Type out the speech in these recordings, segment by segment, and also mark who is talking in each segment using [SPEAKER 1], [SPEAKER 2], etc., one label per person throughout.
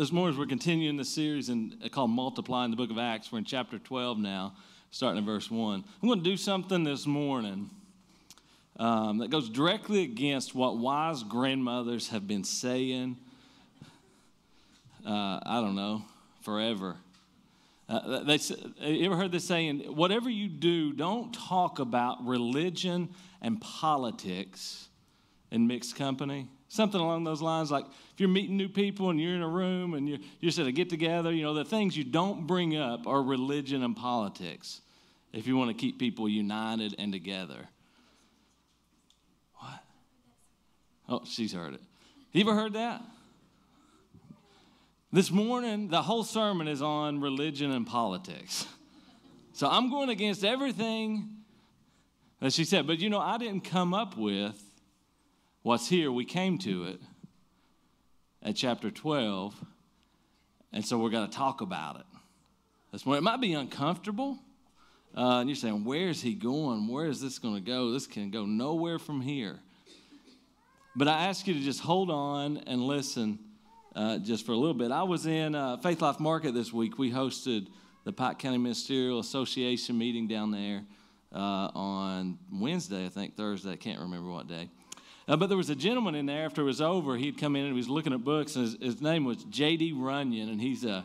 [SPEAKER 1] this morning, as we're continuing the series in, called Multiplying the book of Acts, we're in chapter 12 now, starting in verse 1. I'm going to do something this morning um, that goes directly against what wise grandmothers have been saying, uh, I don't know, forever. Uh, they, you ever heard this saying, whatever you do, don't talk about religion and politics in mixed company? Something along those lines. Like if you're meeting new people and you're in a room and you're, you're at a get together, you know, the things you don't bring up are religion and politics if you want to keep people united and together. What? Oh, she's heard it. You ever heard that? This morning, the whole sermon is on religion and politics. So I'm going against everything that she said. But you know, I didn't come up with what's here. We came to it at chapter 12. And so we're going to talk about it. This morning. It might be uncomfortable. Uh, and you're saying, where's he going? Where is this going to go? This can go nowhere from here. But I ask you to just hold on and listen uh, just for a little bit. I was in uh, Faith Life Market this week. We hosted the Pike County Ministerial Association meeting down there uh, on Wednesday, I think, Thursday. I can't remember what day. Uh, but there was a gentleman in there after it was over. He'd come in and he was looking at books, and his, his name was J.D. Runyon, and he's a,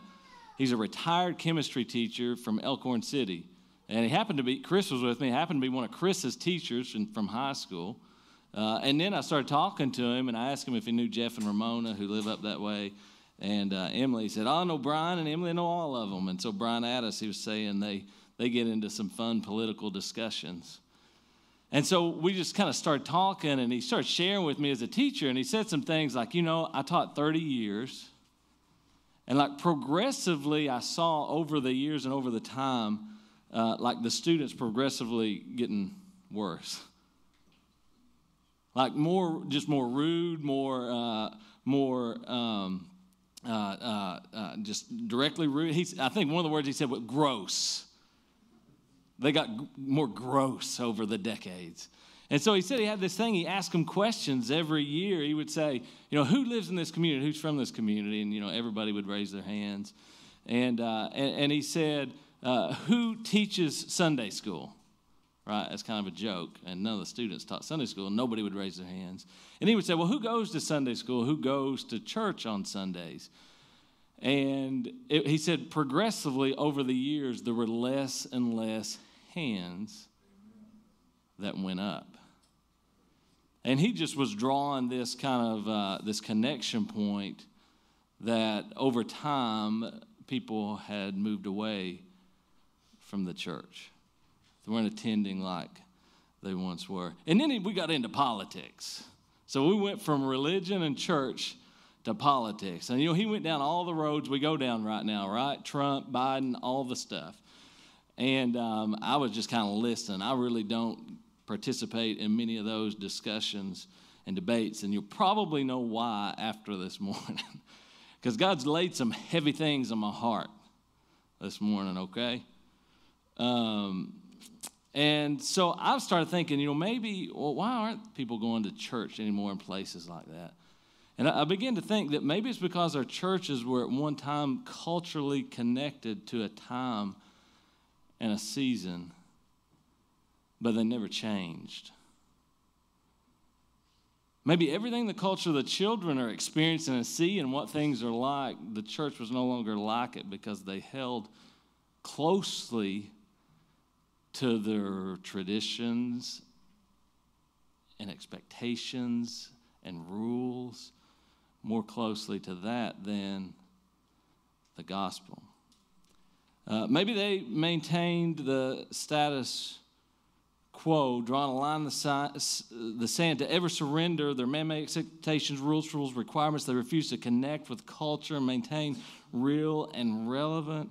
[SPEAKER 1] he's a retired chemistry teacher from Elkhorn City. And he happened to be, Chris was with me, happened to be one of Chris's teachers from, from high school. Uh, and then I started talking to him, and I asked him if he knew Jeff and Ramona, who live up that way. And uh, Emily said, oh, I know Brian and Emily know all of them. And so Brian Addis, he was saying they, they get into some fun political discussions. And so we just kind of started talking, and he started sharing with me as a teacher. And he said some things like, You know, I taught 30 years. And like progressively, I saw over the years and over the time, uh, like the students progressively getting worse like more, just more rude, more, uh, more, um, uh, uh, uh, just directly rude. He's, I think one of the words he said was gross. They got more gross over the decades. And so he said he had this thing, he asked them questions every year. He would say, you know, who lives in this community? Who's from this community? And, you know, everybody would raise their hands. And, uh, and, and, he said, uh, who teaches Sunday school? right? As kind of a joke. And none of the students taught Sunday school, nobody would raise their hands. And he would say, Well, who goes to Sunday school? Who goes to church on Sundays? And it, he said, progressively over the years, there were less and less hands that went up. And he just was drawing this kind of uh, this connection point that over time people had moved away from the church. They weren't attending like they once were. And then we got into politics. So we went from religion and church to politics. And you know, he went down all the roads we go down right now, right? Trump, Biden, all the stuff. And um, I was just kind of listening. I really don't participate in many of those discussions and debates. And you'll probably know why after this morning. Because God's laid some heavy things on my heart this morning, okay? Um, and so I started thinking, you know, maybe, well, why aren't people going to church anymore in places like that? And I began to think that maybe it's because our churches were at one time culturally connected to a time and a season, but they never changed. Maybe everything the culture the children are experiencing and see and what things are like, the church was no longer like it because they held closely to their traditions and expectations and rules more closely to that than the gospel. Uh, maybe they maintained the status quo, drawing a line in the, the sand to ever surrender their man made expectations, rules, rules, requirements. They refuse to connect with culture and maintain real and relevant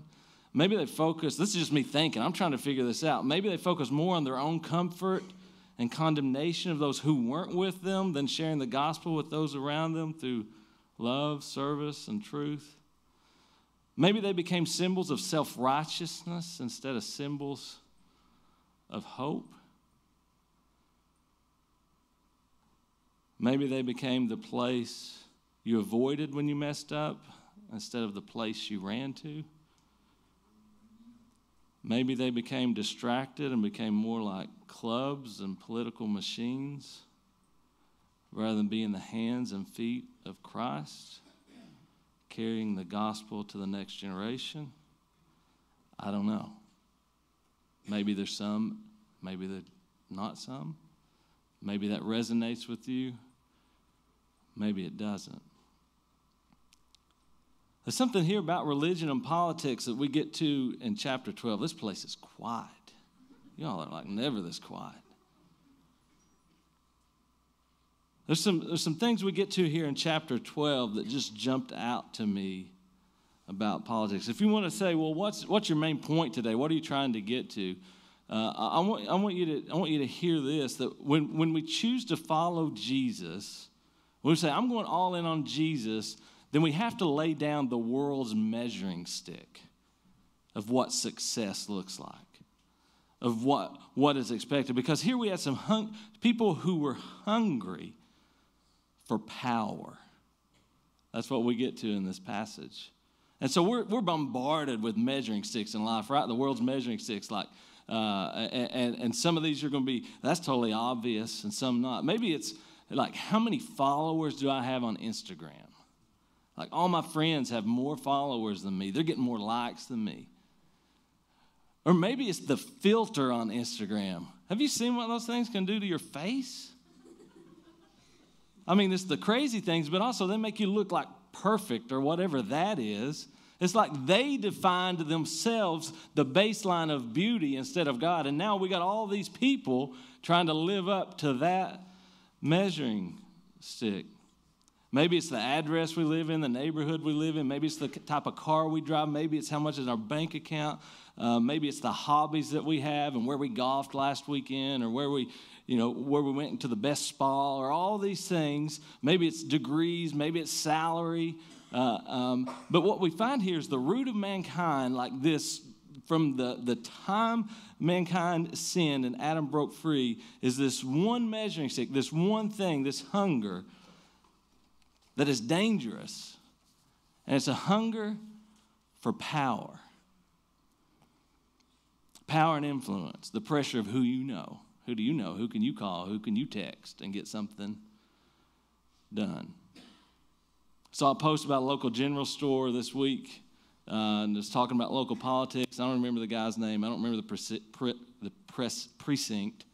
[SPEAKER 1] Maybe they focus, this is just me thinking, I'm trying to figure this out. Maybe they focus more on their own comfort and condemnation of those who weren't with them than sharing the gospel with those around them through love, service, and truth. Maybe they became symbols of self righteousness instead of symbols of hope. Maybe they became the place you avoided when you messed up instead of the place you ran to. Maybe they became distracted and became more like clubs and political machines rather than being the hands and feet of Christ, carrying the gospel to the next generation. I don't know. Maybe there's some, maybe there's not some. Maybe that resonates with you, maybe it doesn't. There's something here about religion and politics that we get to in chapter 12. This place is quiet. Y'all are like never this quiet. There's some, there's some things we get to here in chapter 12 that just jumped out to me about politics. If you want to say, well, what's, what's your main point today? What are you trying to get to? Uh, I, want, I, want you to, I want you to hear this that when, when we choose to follow Jesus, when we say, I'm going all in on Jesus, then we have to lay down the world's measuring stick of what success looks like, of what, what is expected. Because here we had some hung, people who were hungry for power. That's what we get to in this passage. And so we're, we're bombarded with measuring sticks in life, right? The world's measuring sticks, like, uh, and, and some of these are going to be, that's totally obvious, and some not. Maybe it's like, how many followers do I have on Instagram? Like all my friends have more followers than me, they're getting more likes than me. Or maybe it's the filter on Instagram. Have you seen what those things can do to your face? I mean, it's the crazy things, but also they make you look like perfect or whatever that is. It's like they defined themselves the baseline of beauty instead of God. And now we got all these people trying to live up to that measuring stick. Maybe it's the address we live in, the neighborhood we live in. Maybe it's the type of car we drive. Maybe it's how much is our bank account. Uh, maybe it's the hobbies that we have and where we golfed last weekend or where we, you know, where we went to the best spa or all these things. Maybe it's degrees. Maybe it's salary. Uh, um, but what we find here is the root of mankind, like this, from the, the time mankind sinned and Adam broke free, is this one measuring stick, this one thing, this hunger that is dangerous, and it's a hunger for power. Power and influence, the pressure of who you know. Who do you know? Who can you call? Who can you text and get something done? Saw a post about a local general store this week, uh, and it's talking about local politics. I don't remember the guy's name. I don't remember the, pre- pre- the press precinct.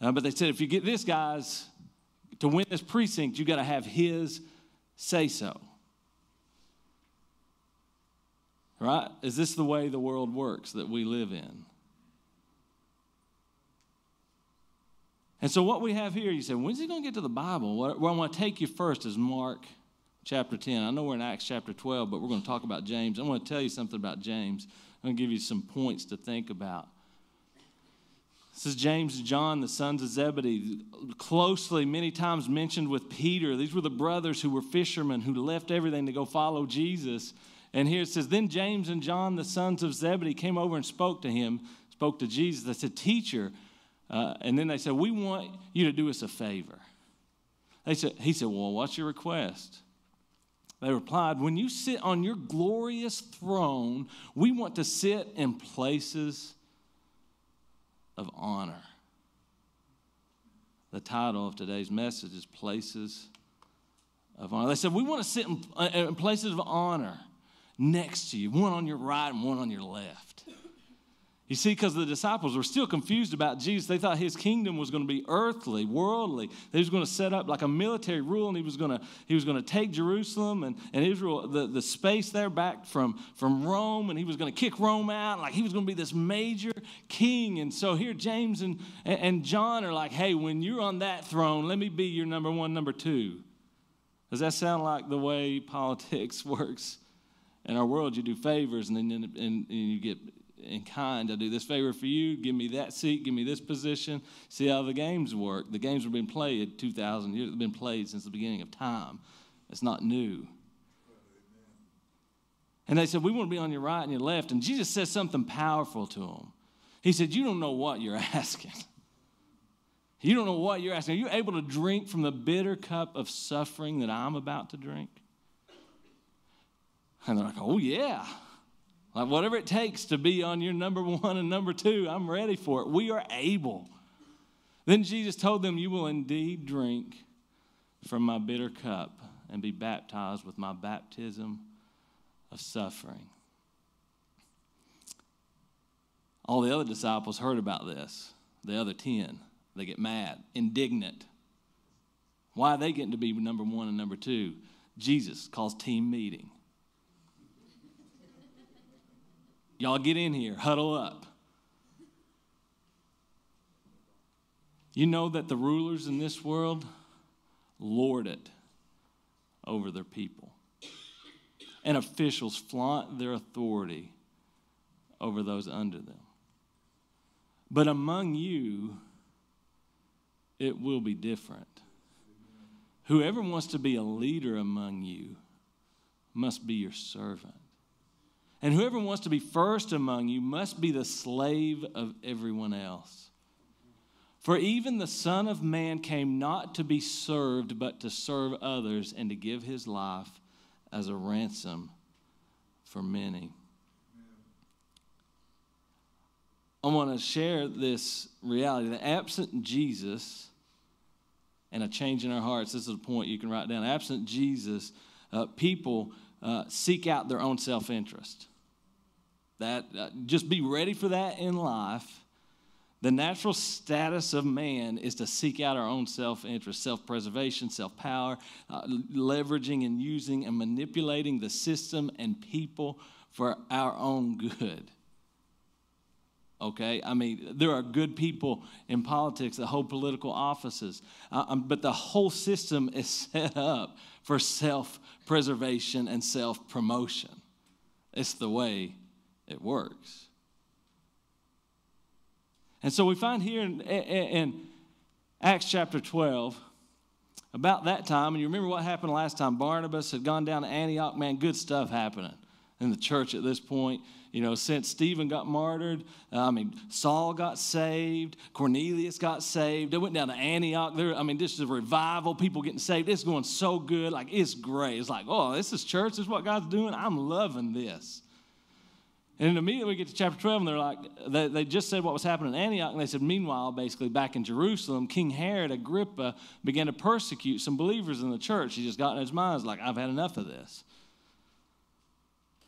[SPEAKER 1] Uh, but they said if you get this guy's to win this precinct, you got to have his say so. Right? Is this the way the world works that we live in? And so, what we have here, you say, when's he going to get to the Bible? Where I want to take you first is Mark chapter 10. I know we're in Acts chapter 12, but we're going to talk about James. I want to tell you something about James. I'm going to give you some points to think about. This is James and John, the sons of Zebedee, closely, many times mentioned with Peter. These were the brothers who were fishermen who left everything to go follow Jesus. And here it says, Then James and John, the sons of Zebedee, came over and spoke to him, spoke to Jesus. They said, Teacher. Uh, and then they said, We want you to do us a favor. They said, he said, Well, what's your request? They replied, When you sit on your glorious throne, we want to sit in places of honor. The title of today's message is Places of Honor. They said, We want to sit in, uh, places of honor next to you, one on your right and one on your left. You see, because the disciples were still confused about Jesus. They thought his kingdom was going to be earthly, worldly. He was going to set up like a military rule, and he was going to, he was going to take Jerusalem and, and Israel, the, the space there back from, from Rome, and he was going to kick Rome out. Like he was going to be this major king. And so here, James and, and John are like, hey, when you're on that throne, let me be your number one, number two. Does that sound like the way politics works? In our world, you do favors and then and, and you get in kind. I'll do this favor for you. Give me that seat. Give me this position. See how the games work. The games have been played 2,000 years. They've been played since the beginning of time. It's not new. And they said, We want to be on your right and your left. And Jesus says something powerful to them. He said, You don't know what you're asking. You don't know what you're asking. Are you able to drink from the bitter cup of suffering that I'm about to drink? And they're like, oh, yeah. Like, whatever it takes to be on your number one and number two, I'm ready for it. We are able. Then Jesus told them, You will indeed drink from my bitter cup and be baptized with my baptism of suffering. All the other disciples heard about this, the other 10. They get mad, indignant. Why are they getting to be number one and number two? Jesus calls team meeting. Y'all get in here, huddle up. You know that the rulers in this world lord it over their people, and officials flaunt their authority over those under them. But among you, it will be different. Whoever wants to be a leader among you must be your servant. And whoever wants to be first among you must be the slave of everyone else. For even the Son of Man came not to be served, but to serve others and to give his life as a ransom for many. I want to share this reality that absent Jesus and a change in our hearts, this is a point you can write down. Absent Jesus, uh, people uh, seek out their own self interest. That uh, just be ready for that in life the natural status of man is to seek out our own self interest, self preservation, self power, uh, leveraging and using and manipulating the system and people for our own good. Okay? I mean, there are good people in politics that hold political offices, uh, um, but the whole system is set up for self preservation and self promotion. It's the way it works. And so we find here in, in Acts chapter 12, about that time, and you remember what happened last time? Barnabas had gone down to Antioch. Man, good stuff happening in the church at this point. You know, since Stephen got martyred, I mean, Saul got saved, Cornelius got saved. They went down to Antioch. There, I mean, this is a revival, people getting saved. It's going so good. Like, it's great. It's like, oh, this is church. This is what God's doing. I'm loving this. And then immediately we get to chapter 12, and they're like, they, they just said what was happening in Antioch, and they said, meanwhile, basically, back in Jerusalem, King Herod Agrippa began to persecute some believers in the church. He just got in his mind, like, I've had enough of this.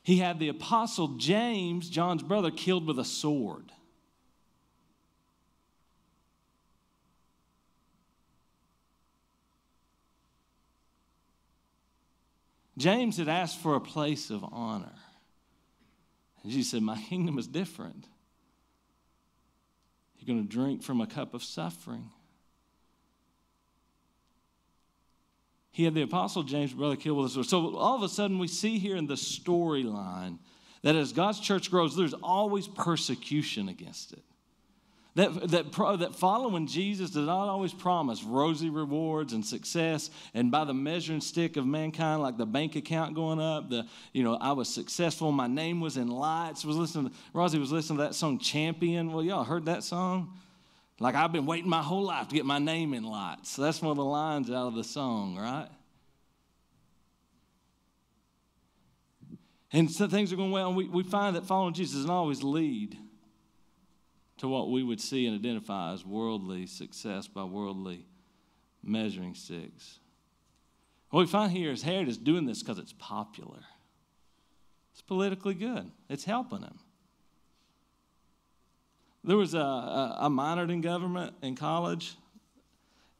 [SPEAKER 1] He had the apostle James, John's brother, killed with a sword. James had asked for a place of honor. And Jesus said, My kingdom is different. You're going to drink from a cup of suffering. He had the apostle James' brother killed with a sword. So all of a sudden, we see here in the storyline that as God's church grows, there's always persecution against it. That, that, that following Jesus does not always promise rosy rewards and success, and by the measuring stick of mankind, like the bank account going up, the you know I was successful, my name was in lights. Was listening, to, Rosie was listening to that song Champion. Well, y'all heard that song? Like I've been waiting my whole life to get my name in lights. So that's one of the lines out of the song, right? And so things are going well, and we, we find that following Jesus doesn't always lead to what we would see and identify as worldly success by worldly measuring sticks. What we find here is Herod is doing this because it's popular. It's politically good. It's helping him. There was a, minored in government in college,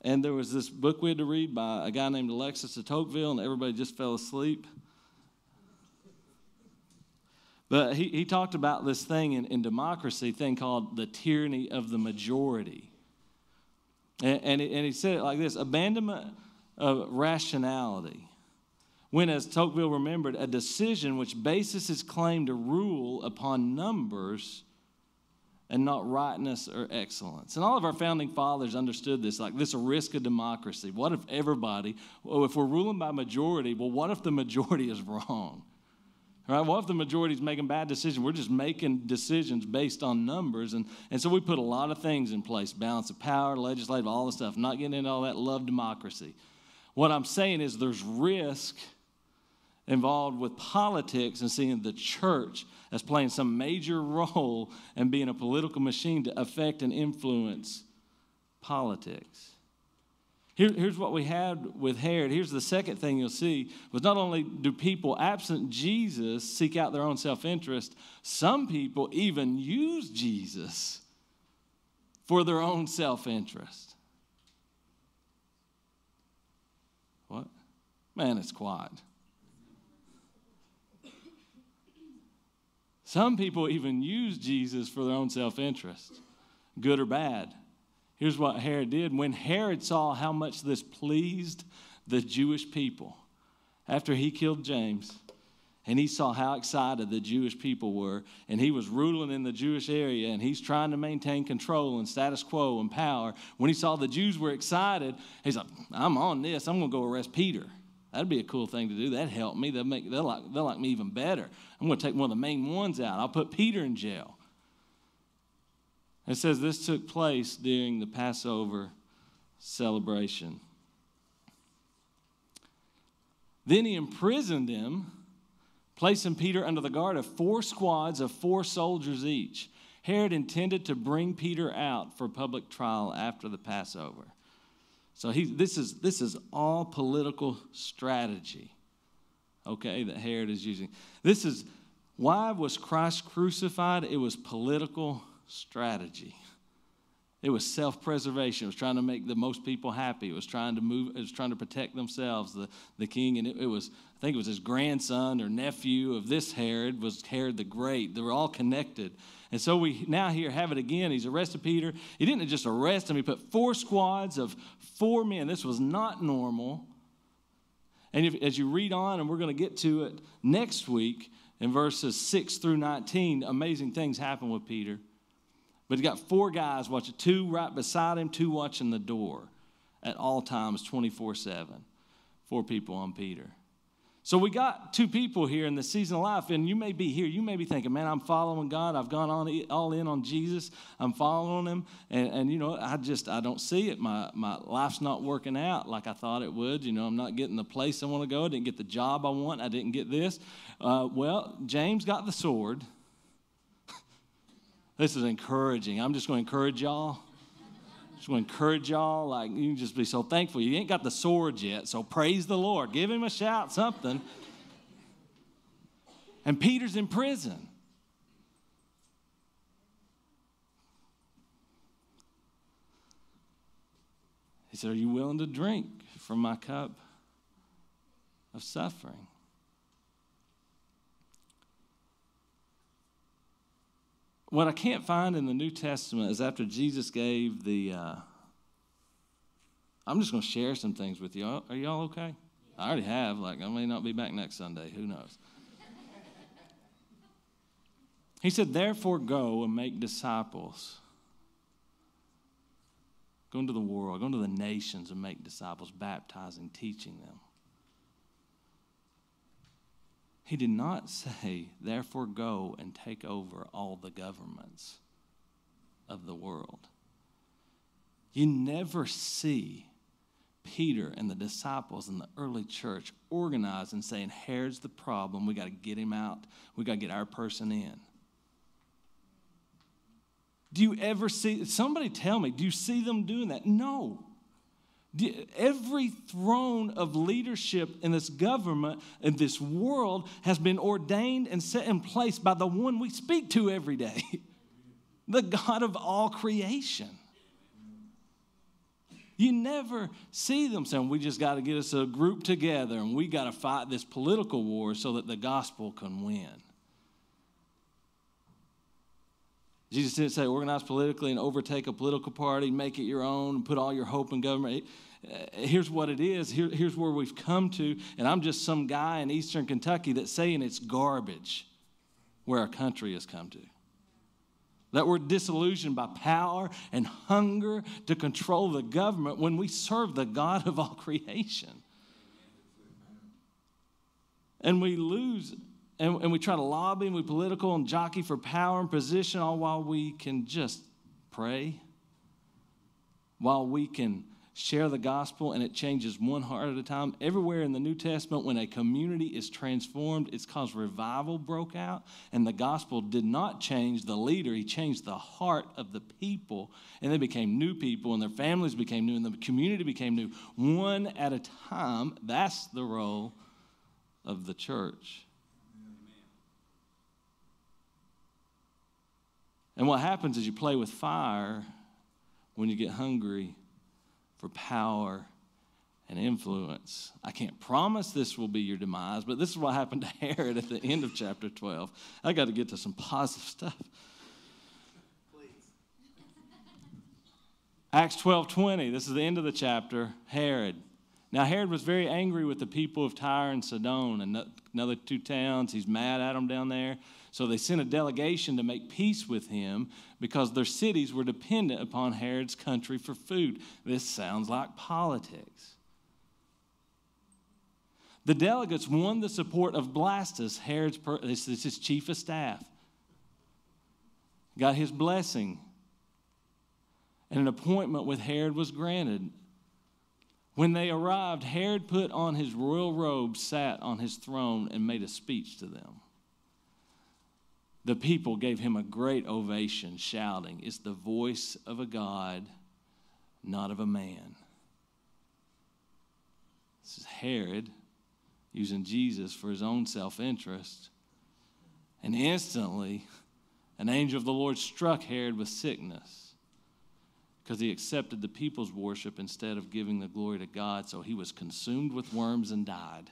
[SPEAKER 1] and there was this book we had to read by a guy named Alexis de Tocqueville, and everybody just fell asleep. But he, he talked about this thing in, in democracy, thing called the tyranny of the majority. And, and, and he said it like this abandonment of rationality. When, as Tocqueville remembered, a decision which bases its claim to rule upon numbers and not rightness or excellence. And all of our founding fathers understood this, like this risk of democracy. What if everybody, well, if we're ruling by majority, well, what if the majority is wrong? Right? What if the majority is making bad decisions? We're just making decisions based on numbers. And, and so we put a lot of things in place balance of power, legislative, all the stuff. Not getting into all that love democracy. What I'm saying is there's risk involved with politics and seeing the church as playing some major role and being a political machine to affect and influence politics. Here, here's what we had with Herod. Here's the second thing you'll see was not only do people absent Jesus seek out their own self-interest, some people even use Jesus for their own self-interest. What? Man, it's quiet. Some people even use Jesus for their own self-interest, good or bad. Here's what Herod did. When Herod saw how much this pleased the Jewish people, after he killed James, and he saw how excited the Jewish people were, and he was ruling in the Jewish area, and he's trying to maintain control and status quo and power. When he saw the Jews were excited, he's like, I'm on this. I'm going to go arrest Peter. That'd be a cool thing to do. That'd help me. They'll, make, they'll, like, they'll like me even better. I'm going to take one of the main ones out. I'll put Peter in jail. It says this took place during the Passover celebration. Then he imprisoned him, placing Peter under the guard of four squads of four soldiers each. Herod intended to bring Peter out for public trial after the Passover. So he, this, is, this is all political strategy, okay, that Herod is using. This is why was Christ crucified? It was political strategy. It was self-preservation. It was trying to make the most people happy. It was trying to move. It was trying to protect themselves. The, the king, and it, it was I think it was his grandson or nephew of this Herod was Herod the Great. They were all connected. And so we now here have it again. He's arrested Peter. He didn't just arrest him. He put four squads of four men. This was not normal. And if, as you read on, and we're going to get to it next week in verses 6 through 19, amazing things happen with Peter. But he got four guys watching, two right beside him, two watching the door at all times, 24 7. Four people on Peter. So we got two people here in the season of life, and you may be here. You may be thinking, man, I'm following God. I've gone on all in on Jesus. I'm following him. And, and you know, I just, I don't see it. My, my life's not working out like I thought it would. You know, I'm not getting the place I want to go. I didn't get the job I want. I didn't get this. Uh, well, James got the sword. This is encouraging. I'm just going to encourage y'all. Just going to encourage y'all. Like, you can just be so thankful. You ain't got the swords yet, so praise the Lord. Give him a shout, something. And Peter's in prison. He said, Are you willing to drink from my cup of suffering? What I can't find in the New Testament is after Jesus gave the. Uh, I'm just going to share some things with you. Are y'all okay? I already have. Like, I may not be back next Sunday. Who knows? he said, Therefore, go and make disciples. Go into the world, go into the nations and make disciples, baptizing, teaching them. He did not say, therefore, go and take over all the governments of the world. You never see Peter and the disciples in the early church organized and saying, Here's the problem. We got to get him out. We got to get our person in. Do you ever see, somebody tell me, do you see them doing that? No. Every throne of leadership in this government, in this world, has been ordained and set in place by the one we speak to every day the God of all creation. You never see them saying, We just got to get us a group together and we got to fight this political war so that the gospel can win. Jesus didn't say organize politically and overtake a political party, make it your own, and put all your hope in government. Uh, here's what it is. Here, here's where we've come to, and I'm just some guy in eastern Kentucky that's saying it's garbage where our country has come to. That we're disillusioned by power and hunger to control the government when we serve the God of all creation. And we lose and, and we try to lobby and we political and jockey for power and position, all while we can just pray, while we can share the gospel, and it changes one heart at a time. Everywhere in the New Testament, when a community is transformed, it's because revival broke out, and the gospel did not change the leader, he changed the heart of the people, and they became new people, and their families became new, and the community became new, one at a time. That's the role of the church. And what happens is you play with fire when you get hungry for power and influence. I can't promise this will be your demise, but this is what happened to Herod at the end of chapter 12. I got to get to some positive stuff. Please. Acts 12 20, this is the end of the chapter. Herod. Now, Herod was very angry with the people of Tyre and Sidon and another two towns. He's mad at them down there. So they sent a delegation to make peace with him because their cities were dependent upon Herod's country for food. This sounds like politics. The delegates won the support of Blastus, Herod's this is his chief of staff. Got his blessing. And an appointment with Herod was granted. When they arrived, Herod put on his royal robe, sat on his throne, and made a speech to them. The people gave him a great ovation, shouting, It's the voice of a God, not of a man. This is Herod using Jesus for his own self interest. And instantly, an angel of the Lord struck Herod with sickness because he accepted the people's worship instead of giving the glory to God. So he was consumed with worms and died.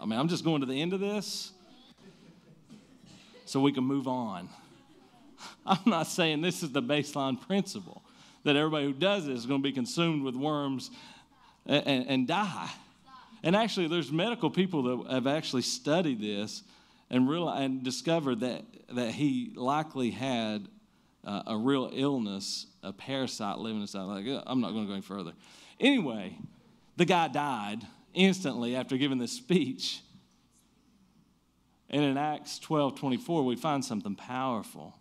[SPEAKER 1] I mean, I'm just going to the end of this so we can move on. I'm not saying this is the baseline principle that everybody who does this is going to be consumed with worms and, and, and die. And actually, there's medical people that have actually studied this and realized, and discovered that, that he likely had uh, a real illness, a parasite living inside. Like, I'm not going to go any further. Anyway, the guy died instantly after giving this speech. And in Acts 12 24, we find something powerful.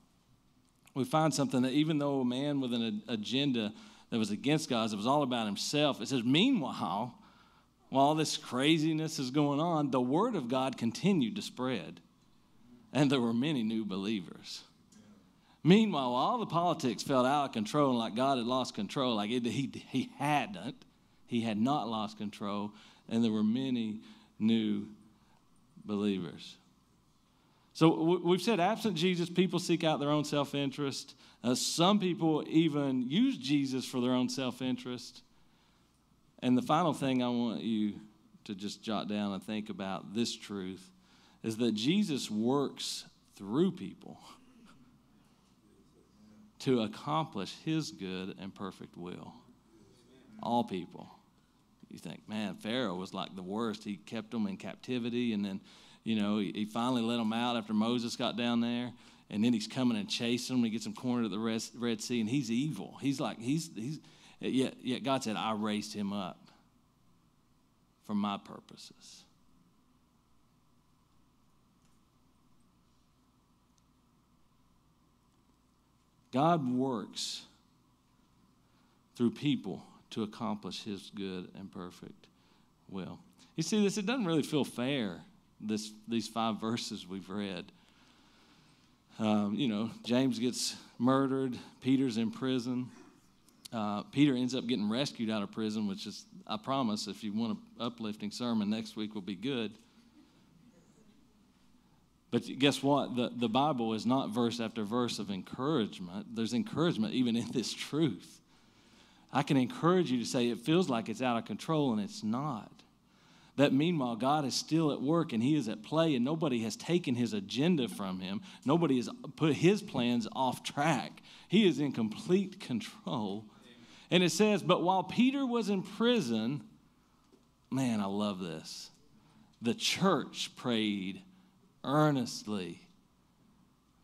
[SPEAKER 1] We find something that even though a man with an agenda that was against God, it was all about himself, it says, meanwhile, while all this craziness is going on, the word of God continued to spread. And there were many new believers. Meanwhile, all the politics felt out of control and like God had lost control, like it, he, he hadn't. He had not lost control, and there were many new believers. So we've said, absent Jesus, people seek out their own self interest. Uh, some people even use Jesus for their own self interest. And the final thing I want you to just jot down and think about this truth is that Jesus works through people to accomplish his good and perfect will. All people. You think, man, Pharaoh was like the worst. He kept them in captivity and then you know, he, he finally let them out after Moses got down there. And then he's coming and chasing them. He gets them cornered at the Red, Red Sea, and he's evil. He's like, he's, he's, yet, yet God said, I raised him up for my purposes. God works through people to accomplish his good and perfect will. You see this, it doesn't really feel fair this, these five verses we've read. Um, you know, James gets murdered, Peter's in prison. Uh, Peter ends up getting rescued out of prison, which is, I promise, if you want an uplifting sermon, next week will be good. But guess what? The, the Bible is not verse after verse of encouragement. There's encouragement even in this truth. I can encourage you to say it feels like it's out of control, and it's not that meanwhile God is still at work and he is at play and nobody has taken his agenda from him. Nobody has put his plans off track. He is in complete control. And it says, but while Peter was in prison, man, I love this. The church prayed earnestly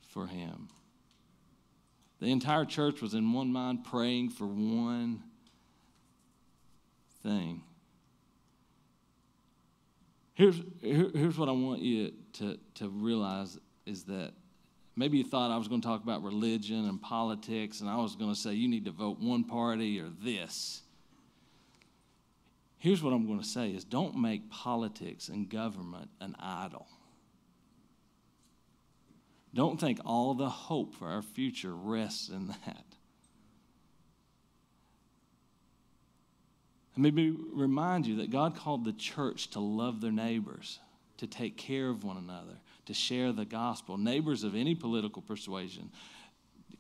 [SPEAKER 1] for him. The entire church was in one mind praying for one thing. Here's, here, here's what I want you to, to realize is that maybe you thought I was going to talk about religion and politics, and I was going to say you need to vote one party or this. Here's what I'm going to say is don't make politics and government an idol. Don't think all the hope for our future rests in that. Let me remind you that God called the church to love their neighbors, to take care of one another, to share the gospel. Neighbors of any political persuasion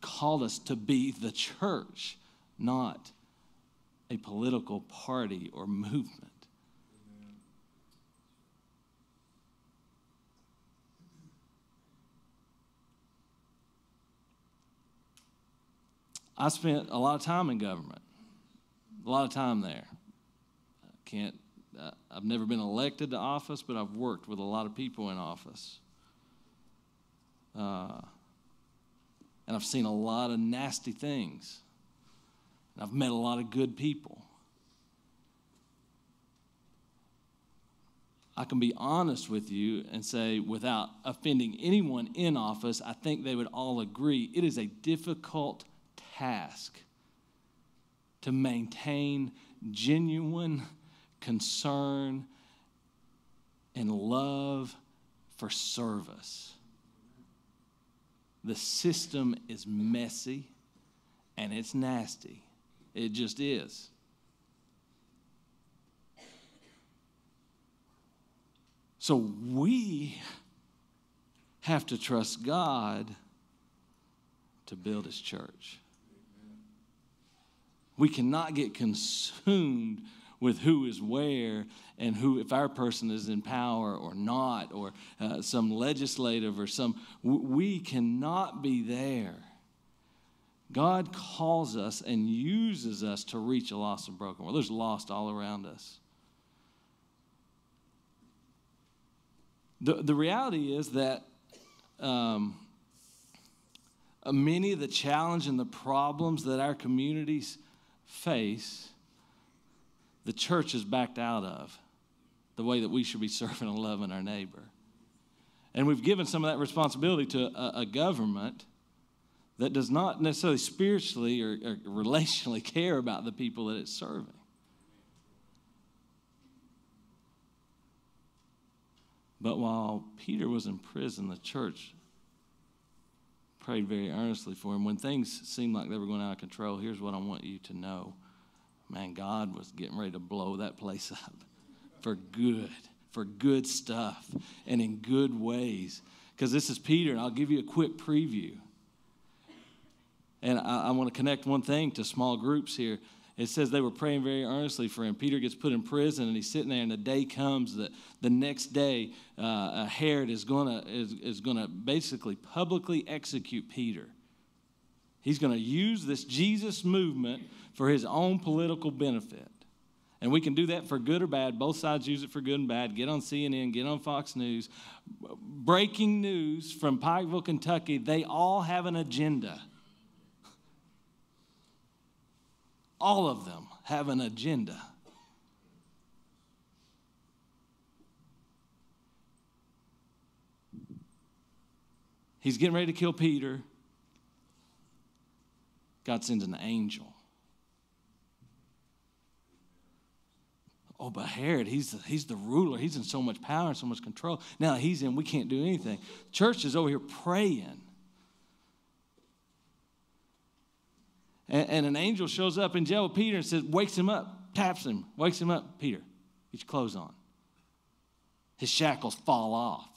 [SPEAKER 1] called us to be the church, not a political party or movement. I spent a lot of time in government, a lot of time there. Can't, uh, I've never been elected to office, but I've worked with a lot of people in office. Uh, and I've seen a lot of nasty things. And I've met a lot of good people. I can be honest with you and say, without offending anyone in office, I think they would all agree it is a difficult task to maintain genuine concern and love for service. The system is messy and it's nasty. It just is. So we have to trust God to build his church. We cannot get consumed with who is where and who, if our person is in power or not, or uh, some legislative or some, we cannot be there. God calls us and uses us to reach a lost and broken world. There's lost all around us. The, the reality is that um, many of the challenge and the problems that our communities face, the church is backed out of the way that we should be serving and loving our neighbor. And we've given some of that responsibility to a, a government that does not necessarily spiritually or, or relationally care about the people that it's serving. But while Peter was in prison, the church prayed very earnestly for him. When things seemed like they were going out of control, here's what I want you to know. Man, God was getting ready to blow that place up for good, for good stuff, and in good ways. Because this is Peter, and I'll give you a quick preview. And I, I want to connect one thing to small groups here it says they were praying very earnestly for him. Peter gets put in prison, and he's sitting there, and the day comes that the next day, uh, Herod is going to is, is gonna basically publicly execute Peter. He's going to use this Jesus movement for his own political benefit. And we can do that for good or bad. Both sides use it for good and bad. Get on CNN, get on Fox News. Breaking news from Pikeville, Kentucky they all have an agenda. All of them have an agenda. He's getting ready to kill Peter. God sends an angel. Oh, but Herod, he's the, he's the ruler. He's in so much power and so much control. Now he's in, we can't do anything. Church is over here praying. And, and, an angel shows up in jail with Peter and says, wakes him up, taps him, wakes him up. Peter, get your clothes on. His shackles fall off.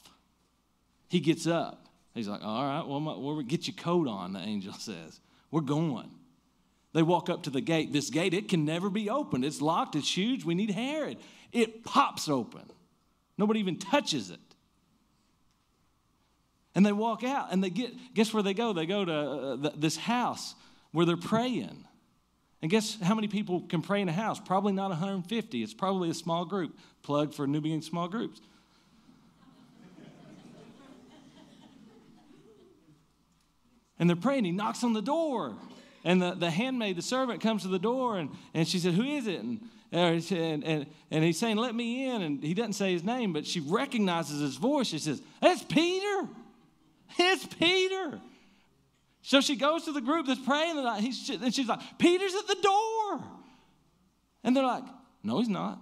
[SPEAKER 1] He gets up. He's like, all right, well, well, get your coat on, the angel says. We're going. They walk up to the gate. This gate, it can never be opened. It's locked, it's huge. We need Herod. It pops open. Nobody even touches it. And they walk out and they get, guess where they go? They go to uh, this house where they're praying. And guess how many people can pray in a house? Probably not 150. It's probably a small group. Plug for New small groups. And they're praying. He knocks on the door. And the, the handmaid, the servant, comes to the door and, and she said, Who is it? Uh, and, and, and, and he's saying, Let me in. And he doesn't say his name, but she recognizes his voice. She says, That's Peter. It's Peter. So she goes to the group that's praying, and uh, she's like, Peter's at the door. And they're like, No, he's not.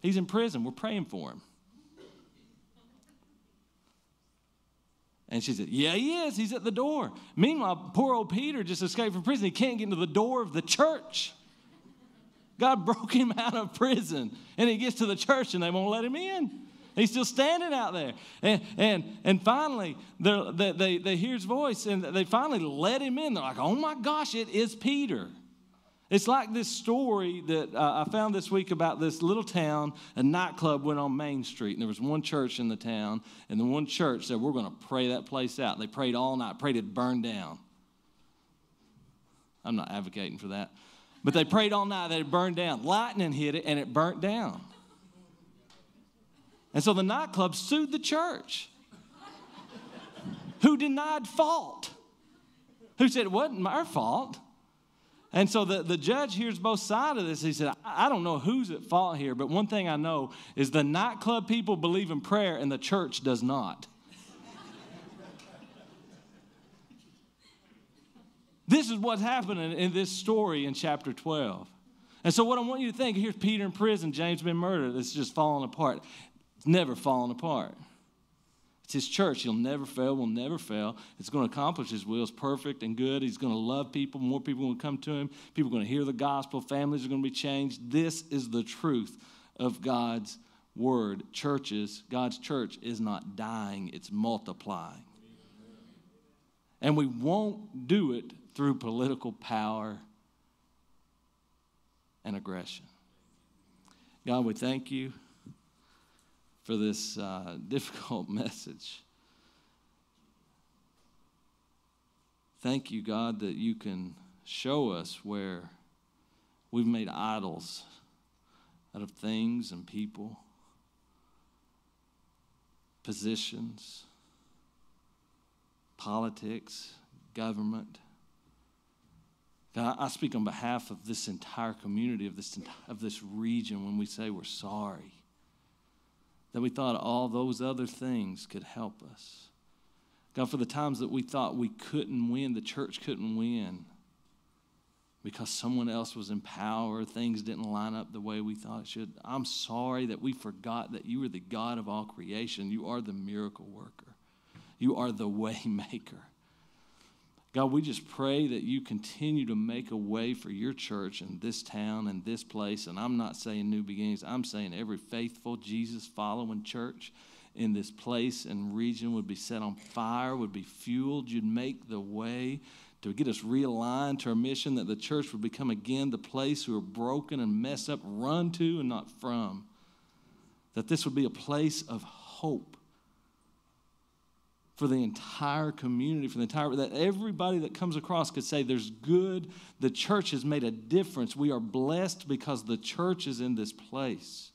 [SPEAKER 1] He's in prison. We're praying for him. And she said, Yeah, he is. He's at the door. Meanwhile, poor old Peter just escaped from prison. He can't get into the door of the church. God broke him out of prison. And he gets to the church and they won't let him in. He's still standing out there. And, and, and finally, they, they, they hear his voice and they finally let him in. They're like, oh my gosh, it is Peter. It's like this story that uh, I found this week about this little town. A nightclub went on Main Street, and there was one church in the town, and the one church said, We're going to pray that place out. They prayed all night, prayed it burned down. I'm not advocating for that. But they prayed all night that it burned down. Lightning hit it, and it burnt down. And so the nightclub sued the church, who denied fault, who said it wasn't my fault. And so the, the judge hears both sides of this. He said, I don't know who's at fault here, but one thing I know is the nightclub people believe in prayer and the church does not. this is what's happening in this story in chapter 12. And so, what I want you to think here's Peter in prison, James been murdered, it's just falling apart. It's never falling apart. It's his church. He'll never fail, will never fail. It's going to accomplish his will. It's perfect and good. He's going to love people. More people will come to him. People are going to hear the gospel. Families are going to be changed. This is the truth of God's word. Churches, God's church is not dying, it's multiplying. And we won't do it through political power and aggression. God, we thank you for this uh, difficult message. Thank you, God, that you can show us where we've made idols out of things and people, positions, politics, government. God, I speak on behalf of this entire community, of this, of this region, when we say we're sorry that we thought all those other things could help us. God, for the times that we thought we couldn't win, the church couldn't win because someone else was in power, things didn't line up the way we thought it should. I'm sorry that we forgot that you are the God of all creation. You are the miracle worker. You are the way maker. God, we just pray that you continue to make a way for your church in this town and this place. And I'm not saying new beginnings, I'm saying every faithful Jesus following church in this place and region would be set on fire, would be fueled. You'd make the way to get us realigned to our mission, that the church would become again the place who are broken and messed up, run to and not from. That this would be a place of hope for the entire community, for the entire, that everybody that comes across could say, There's good. The church has made a difference. We are blessed because the church is in this place.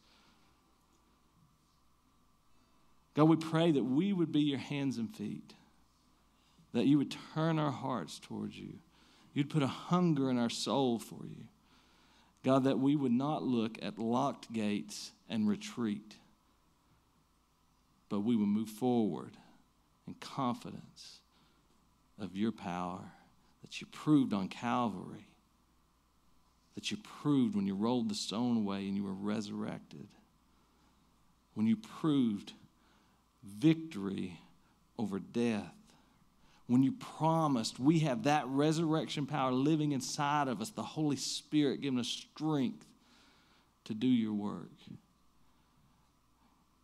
[SPEAKER 1] God, we pray that we would be your hands and feet, that you would turn our hearts towards you. You'd put a hunger in our soul for you. God, that we would not look at locked gates and retreat, but we would move forward and confidence of your power that you proved on Calvary, that you proved when you rolled the stone away and you were resurrected, when you proved victory over death, when you promised we have that resurrection power living inside of us, the Holy Spirit giving us strength to do your work.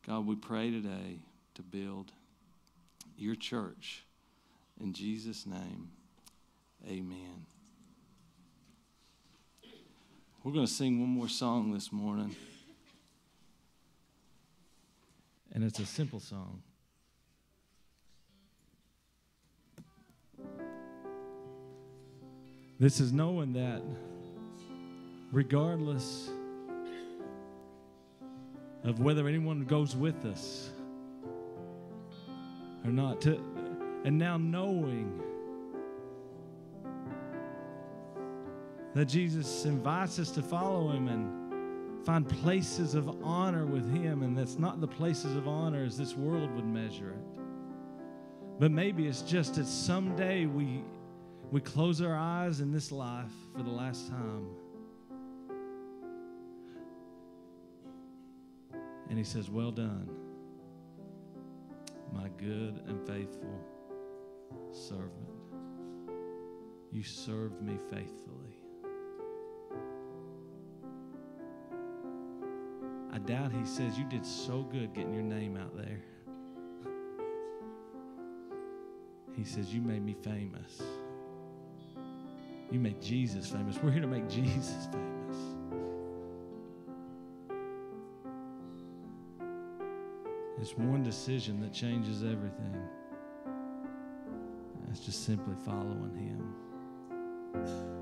[SPEAKER 1] God, we pray today to build your church. In Jesus' name, amen. We're going to sing one more song this morning. And it's a simple song. This is knowing that regardless of whether anyone goes with us, or not. To, and now knowing that Jesus invites us to follow him and find places of honor with him, and that's not the places of honor as this world would measure it. But maybe it's just that someday we we close our eyes in this life for the last time.
[SPEAKER 2] And he says, Well done, my good and faithful servant. You served me faithfully. I doubt he says, You did so good getting your name out there. He says, You made me famous. You made Jesus famous. We're here to make Jesus famous. It's one decision that changes everything. That's just simply following Him.